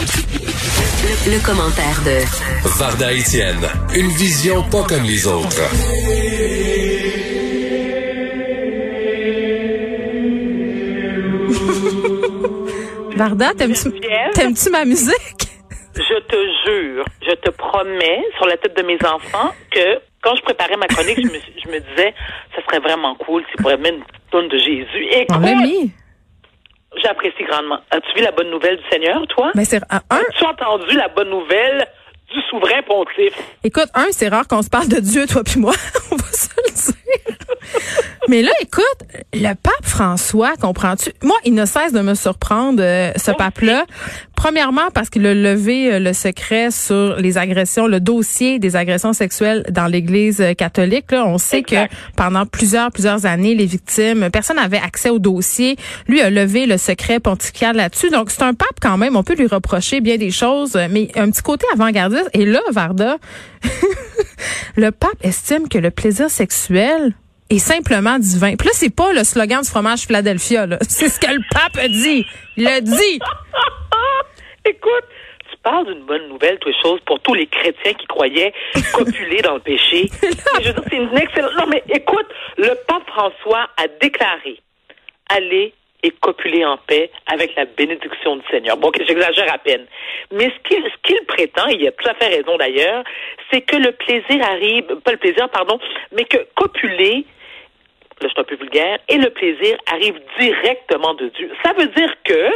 Le, commentaire de Varda Etienne, une vision pas comme les autres. Varda, t'aimes-tu t'aimes-tu ma musique? Je te jure, je te promets sur la tête de mes enfants que quand je préparais ma chronique, je, me, je me disais, ça serait vraiment cool si pourrait mettre une tonne de Jésus. Et On l'a mis. J'apprécie grandement. As-tu vu la bonne nouvelle du Seigneur, toi? Mais c'est un. As-tu entendu la bonne nouvelle du souverain pontife? Écoute, un, c'est rare qu'on se parle de Dieu, toi puis moi. On va. Mais là, écoute, le pape François, comprends-tu? Moi, il ne cesse de me surprendre, euh, ce pape-là. Premièrement, parce qu'il a levé euh, le secret sur les agressions, le dossier des agressions sexuelles dans l'Église euh, catholique. Là, on sait Exact. que pendant plusieurs, plusieurs années, les victimes, personne n'avait accès au dossier. Lui a levé le secret pontifical là-dessus. Donc, c'est un pape quand même. On peut lui reprocher bien des choses, mais un petit côté avant-gardiste. Et là, Varda, le pape estime que le plaisir sexuel est simplement divin. Puis là, c'est pas le slogan du fromage Philadelphia, là. C'est ce que le pape a dit. Il a dit. Écoute, tu parles d'une bonne nouvelle, toutes choses, pour tous les chrétiens qui croyaient copuler dans le péché. Mais je veux dire, c'est une excellente. Non, mais écoute, le pape François a déclaré aller et copuler en paix avec la bénédiction du Seigneur. Bon, j'exagère à peine. Mais ce qu'il ce qu'il prétend, et il a tout à fait raison d'ailleurs, c'est que le plaisir arrive, pas le plaisir, pardon, mais que copuler, là je suis un peu vulgaire, et le plaisir arrive directement de Dieu. Ça veut dire que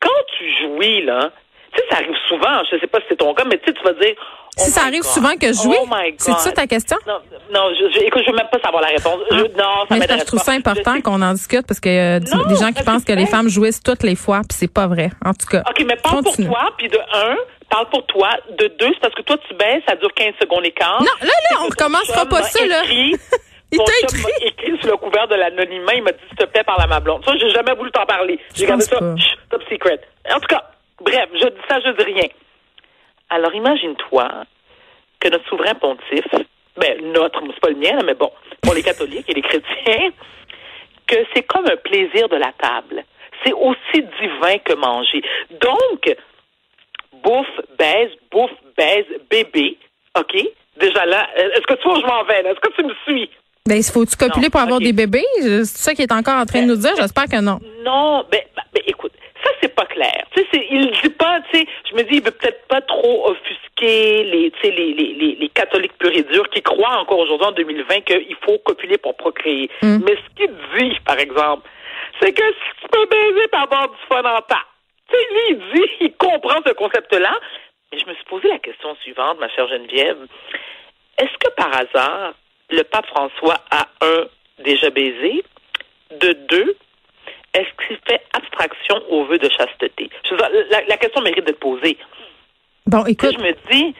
quand tu jouis, là, tu sais, ça arrive souvent, je sais pas si c'est ton cas, mais tu sais, tu vas dire. Si oh ça my arrive God. souvent que je jouis, Oh c'est ça ta question? Non, non, je, je, écoute, je veux même pas savoir la réponse. Je, non, ça Mais m'intéresse je trouve pas. ça important qu'on en discute parce que euh, Non, des gens qui pensent que que les femmes jouissent toutes les fois, puis c'est pas vrai. En tout cas. OK, mais parle continue. pour toi, puis de un, parle pour toi. De deux, c'est parce que toi, tu baisses, ça dure 15 secondes et quart. Non, là, là, on ton recommencera pas ça, là. Il ton t'a chum écrit. m'a écrit sur le couvert de l'anonymat, il m'a dit, s'il te plaît, parle à ma blonde. Ça, j'ai jamais voulu t'en parler. J'ai gardé ça, chut, top secret. En tout cas, bref, je dis ça, je dis rien. Alors, imagine-toi que notre souverain pontife, ben, notre, c'est pas le mien, mais bon, pour les catholiques et les chrétiens, que c'est comme un plaisir de la table. C'est aussi divin que manger. Donc, bouffe, baise, bouffe, baise, bébé, OK? Déjà là, est-ce que tu vois où je m'en vais? là? Est-ce que tu me suis? Ben, il faut-tu copuler Non, pour avoir des bébés? C'est ça qu'il est encore en train de nous dire? J'espère que non. Non, ben, ben, ben, écoute, ça c'est pas clair. Tu sais, il dit pas, tu sais, je me dis, il veut peut-être pas trop offusquer les, tu sais, les, les, les, les catholiques purs et durs qui croient encore aujourd'hui en 2020 qu'il faut copuler pour procréer. Mm. Mais ce qu'il dit, par exemple, c'est que si tu peux baiser par avoir du fun en temps. Tu sais, lui, il dit, il comprend ce concept-là. Mais je me suis posé la question suivante, ma chère Geneviève. Est-ce que par hasard, le pape François a un déjà baisé, de deux, est-ce qu'il fait abstraction au vœu de chasteté? Je veux dire, la, la question mérite d'être posée. Bon, écoute, je me dis,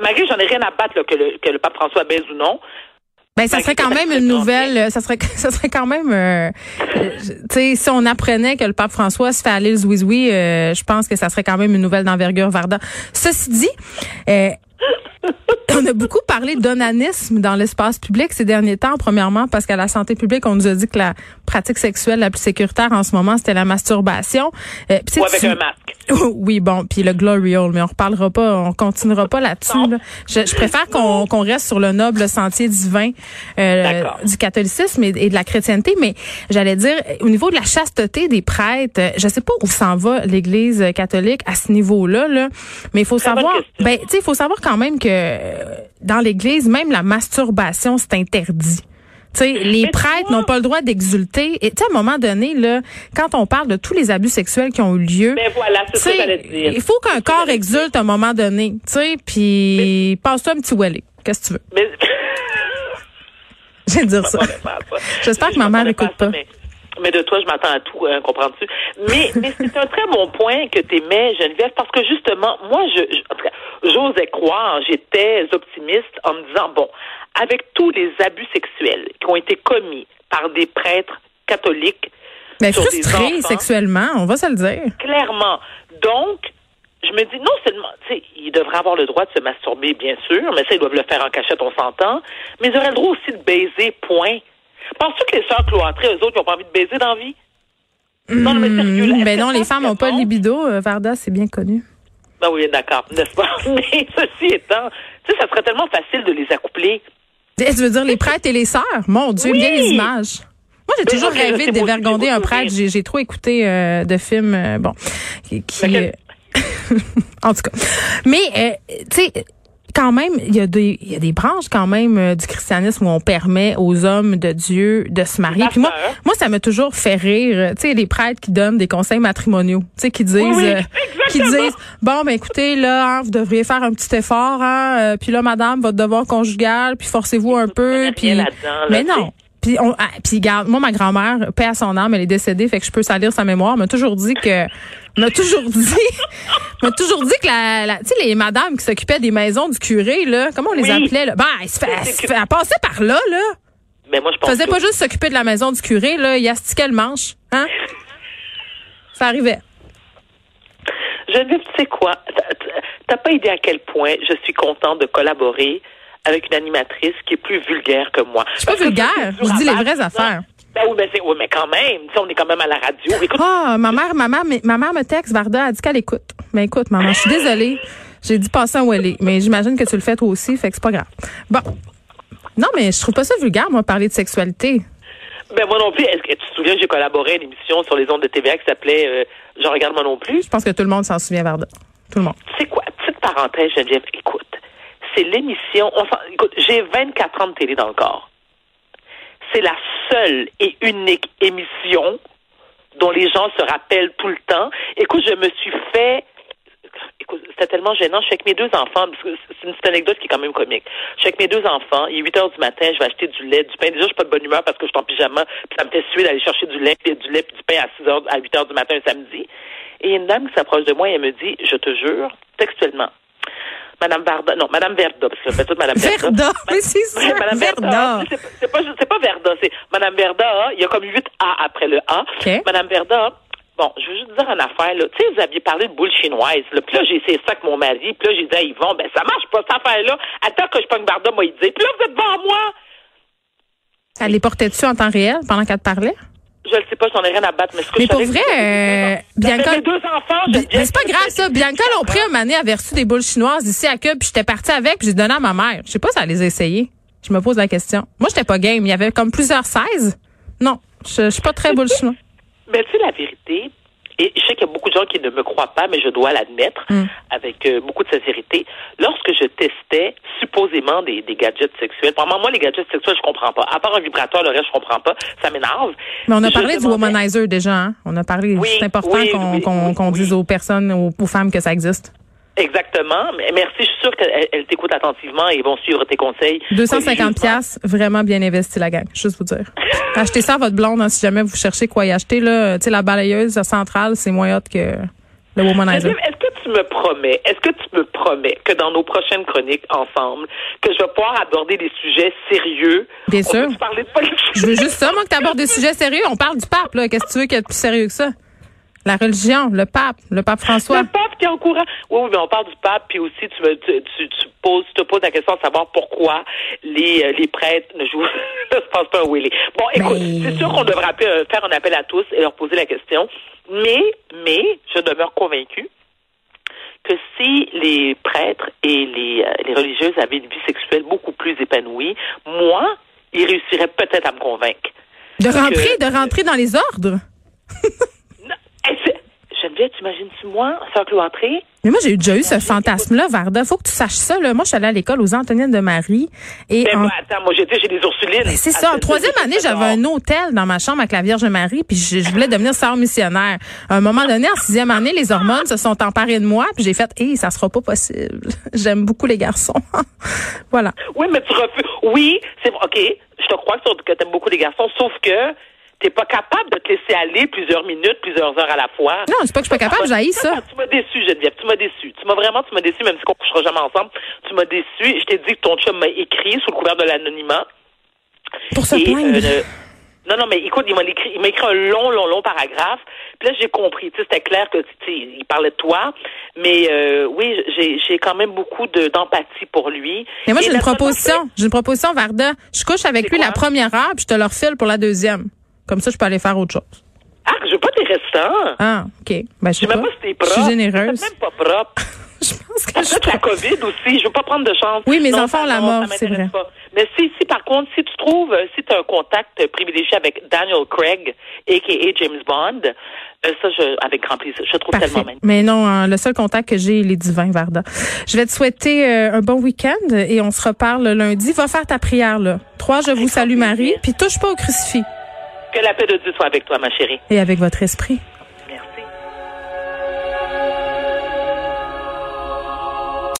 malgré que j'en ai rien à battre là, que, le, que le pape François baise ou non, ben, ça serait quand même une nouvelle, ça serait, ça serait quand même, euh, euh, tu sais, si on apprenait que le pape François se fait aller le zouizoui, euh, je pense que ça serait quand même une nouvelle d'envergure Varda. Ceci dit, euh, on a beaucoup parlé d'onanisme dans l'espace public ces derniers temps. Premièrement, parce qu'à la santé publique, on nous a dit que la pratique sexuelle la plus sécuritaire en ce moment, c'était la masturbation. Euh, sais, ou avec tu- un masque. oui, bon, puis le glory hole, mais on reparlera pas, on continuera pas là-dessus. Là. Je, je préfère qu'on qu'on reste sur le noble sentier divin euh, du catholicisme et, et de la chrétienté, mais j'allais dire au niveau de la chasteté des prêtres, je sais pas où s'en va l'Église catholique à ce niveau-là, là, mais il faut Très savoir, ben, tu sais, il faut savoir quand même que euh, dans l'Église, même la masturbation, c'est interdit. Les prêtres n'ont pas le droit d'exulter. Et à un moment donné, là, quand on parle de tous les abus sexuels qui ont eu lieu, Mais voilà, dire. il faut qu'un corps exulte à un moment donné, puis passe-toi un petit wellé. Qu'est-ce que tu veux? Mais... Je vais dire ça. J'espère que ma mère m'attendais écoute à ça, pas. Mais, mais de toi, je m'attends à tout, hein, comprends-tu? Mais, mais c'est un très bon point que tu émets, Geneviève, parce que justement, moi, je, je- en tout cas, j'osais croire, j'étais optimiste en me disant, bon, avec tous les abus sexuels qui ont été commis par des prêtres catholiques, Mais sur des frustré enfants. sexuellement, on va se le dire. clairement. Donc, je me dis, non seulement, tu sais, ils devraient avoir le droit de se masturber, bien sûr, mais ça, ils doivent le faire en cachette, on s'entend, mais ils auraient le droit aussi de baiser, point. Penses-tu que les sœurs cloîtrées, eux autres, ils n'ont pas envie de baiser dans la vie? Non, mais sérieux, Hmm, est-ce ben non, les femmes n'ont pas de libido. euh, Varda, c'est bien connu. Ben oui, d'accord, n'est-ce pas? Mais ceci étant, tu sais, ça serait tellement facile de les accoupler. Tu veux dire les prêtres et les sœurs? Mon Dieu, Oui. bien les images. Moi, j'ai toujours rêvé de dévergonder un prêtre. J'ai trop écouté euh, de films, euh, bon, qui... en tout cas. Mais, tu sais, quand même, il y a des il y a des branches quand même euh, du christianisme où on permet aux hommes de Dieu de se marier. Puis moi, moi, ça m'a toujours fait rire. Tu sais, les prêtres qui donnent des conseils matrimoniaux. Tu sais, qui disent, oui, euh, qui disent, bon, ben écoutez, là, hein, vous devriez faire un petit effort. Hein, euh, puis là, madame, votre devoir conjugal, puis forcez-vous un peu. Puis, mais non. Puis, on, ah, puis garde, moi, ma grand-mère, paix à son âme, elle est décédée, fait que je peux salir sa mémoire, m'a toujours dit que, m'a toujours dit, m'a toujours dit que la, la tu sais, les madames qui s'occupaient des maisons du curé, là, comment on les Oui. appelait, là? Ben, elle se fait, elle, se fait- elle passait par là, là. Mais moi, je pense Faisait que- pas juste s'occuper de la maison du curé, là, il astiquait le manche, hein? Ça arrivait. Geneviève, tu sais quoi? T'as pas idée à quel point je suis contente de collaborer avec une animatrice qui est plus vulgaire que moi. Je suis pas vulgaire, je dis les vraies affaires. Ben oui, mais, c'est- oui, mais quand même, on est quand même à la radio. Écoute, Ah, ma mère, ma mère, ma mère me texte, Varda, elle dit qu'elle écoute. Mais écoute, maman, je suis désolée. J'ai dit passer un Welly, mais j'imagine que tu le fais toi aussi, fait que c'est pas grave. Bon. Non, mais je trouve pas ça vulgaire, moi, parler de sexualité. ben moi non plus. Est-ce que tu te souviens, j'ai collaboré à une émission sur les ondes de TVA qui s'appelait euh, Je regarde moi non plus? Je pense que tout le monde s'en souvient, Varda. Tout le monde. Tu sais quoi? Petite parenthèse, Geneviève, écoute. C'est l'émission. Écoute, j'ai 24 ans de télé dans le corps. C'est la seule et unique émission dont les gens se rappellent tout le temps. Écoute, je me suis fait. Écoute, c'était tellement gênant. Je suis avec mes deux enfants. parce que C'est une petite anecdote qui est quand même comique. Je suis avec mes deux enfants. Il est 8 heures du matin. Je vais acheter du lait, du pain. Déjà, je suis pas de bonne humeur parce que je suis en pyjama. Puis ça me fait suer d'aller chercher du lait, puis du lait, puis du pain à 6 heures, à 8 heures du matin un samedi. Et une dame qui s'approche de moi et elle me dit, je te jure, textuellement, Madame Varda, non, Madame Verda, parce que je fais tout Madame Verda. Verda, mais c'est ça, Madame Verda. Verda. C'est pas, c'est pas Verda, c'est Madame Verda, il y a comme 8 A après le A. OK. Madame Verda, bon, je veux juste dire une affaire, là. Tu sais, vous aviez parlé de boule chinoise, là. Puis là, j'ai essayé ça avec mon mari, puis là, j'ai dit à Yvon, ben, ça marche pas, cette affaire-là. Attends que je pogne Varda, moi, il dit. Puis là, vous êtes devant moi. Elle les portait-tu en temps réel pendant qu'elle te parlait? Je le sais pas, j'en ai rien à battre, mais ce que Mais je pour vrai, euh, Bianca- deux enfants, je mais c'est pas grave, ça. Bianca Lompré, un année, avait reçu des boules chinoises ici à Cube, puis j'étais partie avec, puis j'ai donné à ma mère. Je sais pas si elle les a essayées. Je me pose la question. Moi, j'étais pas game. Il y avait comme plusieurs 16. Non, je, je suis pas très boule chinoise. Mais tu sais, la vérité, et je sais qu'il y a beaucoup de gens qui ne me croient pas, mais je dois l'admettre Mm. avec euh, beaucoup de sincérité. Lorsque je testais supposément des, des gadgets sexuels, pour moi, les gadgets sexuels, je comprends pas. À part un vibrateur, le reste, je comprends pas. Ça m'énerve. Mais on a Je parlé du demandais- womanizer déjà. Hein? On a parlé. Oui, c'est important oui, qu'on oui, dise aux personnes, aux, aux femmes que ça existe. Exactement. Merci, je suis sûre qu'elle elle t'écoute attentivement et vont suivre tes conseils. 250 religieusement. pièces, vraiment bien investi la gang. Juste vous dire. Achetez ça à votre blonde hein, si jamais vous cherchez quoi y acheter là. Tu sais la balayeuse centrale, c'est moins hot que le womanizer. Est-ce que tu me promets, est-ce que tu me promets que dans nos prochaines chroniques ensemble, que je vais pouvoir aborder des sujets sérieux? Bien On sûr. peut-tu parler de politique? Je veux juste ça, moi, que tu abordes des sujets sérieux. On parle du pape, là. Qu'est-ce que tu veux qu'il y ait de plus sérieux que ça? La religion, le pape, le pape François. Le pape qui est en courant. Oui, oui, mais on parle du pape, puis aussi tu, me, tu, tu, tu poses, tu te poses la question de savoir pourquoi les, euh, les prêtres ne jouent, ne se passent pas un Willy. Bon, écoute, Mais- c'est sûr qu'on devrait appeler, euh, faire un appel à tous et leur poser la question. Mais, mais, je demeure convaincue que si les prêtres et les, euh, les religieuses avaient une vie sexuelle beaucoup plus épanouie, moi, ils réussiraient peut-être à me convaincre. De rentrer, que- de rentrer dans les ordres? Hey, Geneviève, t'imagines-tu moi, sœur Cloîtrée? Mais moi, j'ai déjà eu ce fantasme-là, Varda. Faut que tu saches ça, là. Moi, je suis allée à l'école aux Antonines de Marie. Et Ben, en- moi, attends, moi, j'étais chez les Ursulines. Ben, c'est ça. En troisième année, j'avais un hôtel dans ma chambre avec la Vierge Marie, puis je, je voulais devenir sœur missionnaire. À un moment donné, en sixième année, les hormones se sont emparées de moi, puis j'ai fait, hé, ça sera pas possible. J'aime beaucoup les garçons. voilà. Oui, mais tu refuses. Oui, c'est. OK, je te crois que, que tu aimes beaucoup les garçons, sauf que t'es pas capable de te laisser aller plusieurs minutes, plusieurs heures à la fois. Non, c'est pas que je suis pas capable, j'haïs ça. Tu m'as déçu, Geneviève. Tu m'as déçu. Tu m'as vraiment, tu m'as déçu, même si on couchera jamais ensemble. Tu m'as déçu. Je t'ai dit que ton chum m'a écrit sous le couvert de l'anonymat. Pour se Et, plaindre. euh, non, non, mais écoute, il m'a écrit, il m'a écrit un long, long, long paragraphe. Puis là, j'ai compris. Tu sais, c'était clair que, tu sais, il parlait de toi. Mais euh, oui, j'ai, j'ai quand même beaucoup de, d'empathie pour lui. Mais moi, j'ai une proposition. J'ai une proposition, Varda. Je couche avec C'est lui la première heure, puis je te le refile pour la deuxième. Comme ça, je peux aller faire autre chose. Ah, je veux pas tes restants. Ah, OK. Ben, je sais Je pas. même pas si t'es Je propre. suis généreuse. Même pas propre. chose que je la COVID aussi, je veux pas prendre de chance. Oui, mes enfants ont la mort, c'est vrai. Mais si, si par contre, si tu trouves, si tu as un contact privilégié avec Daniel Craig, a.k.a. James Bond, euh, ça, je, avec grand plaisir. Je trouve tellement magnifique. Mais non, hein, le seul contact que j'ai, il est divin, Varda. Je vais te souhaiter euh, un bon week-end et on se reparle lundi. Va faire ta prière, là. Trois, je vous salue, Marie, puis touche pas au crucifix. Que la paix de Dieu soit avec toi, ma chérie. Et avec votre esprit.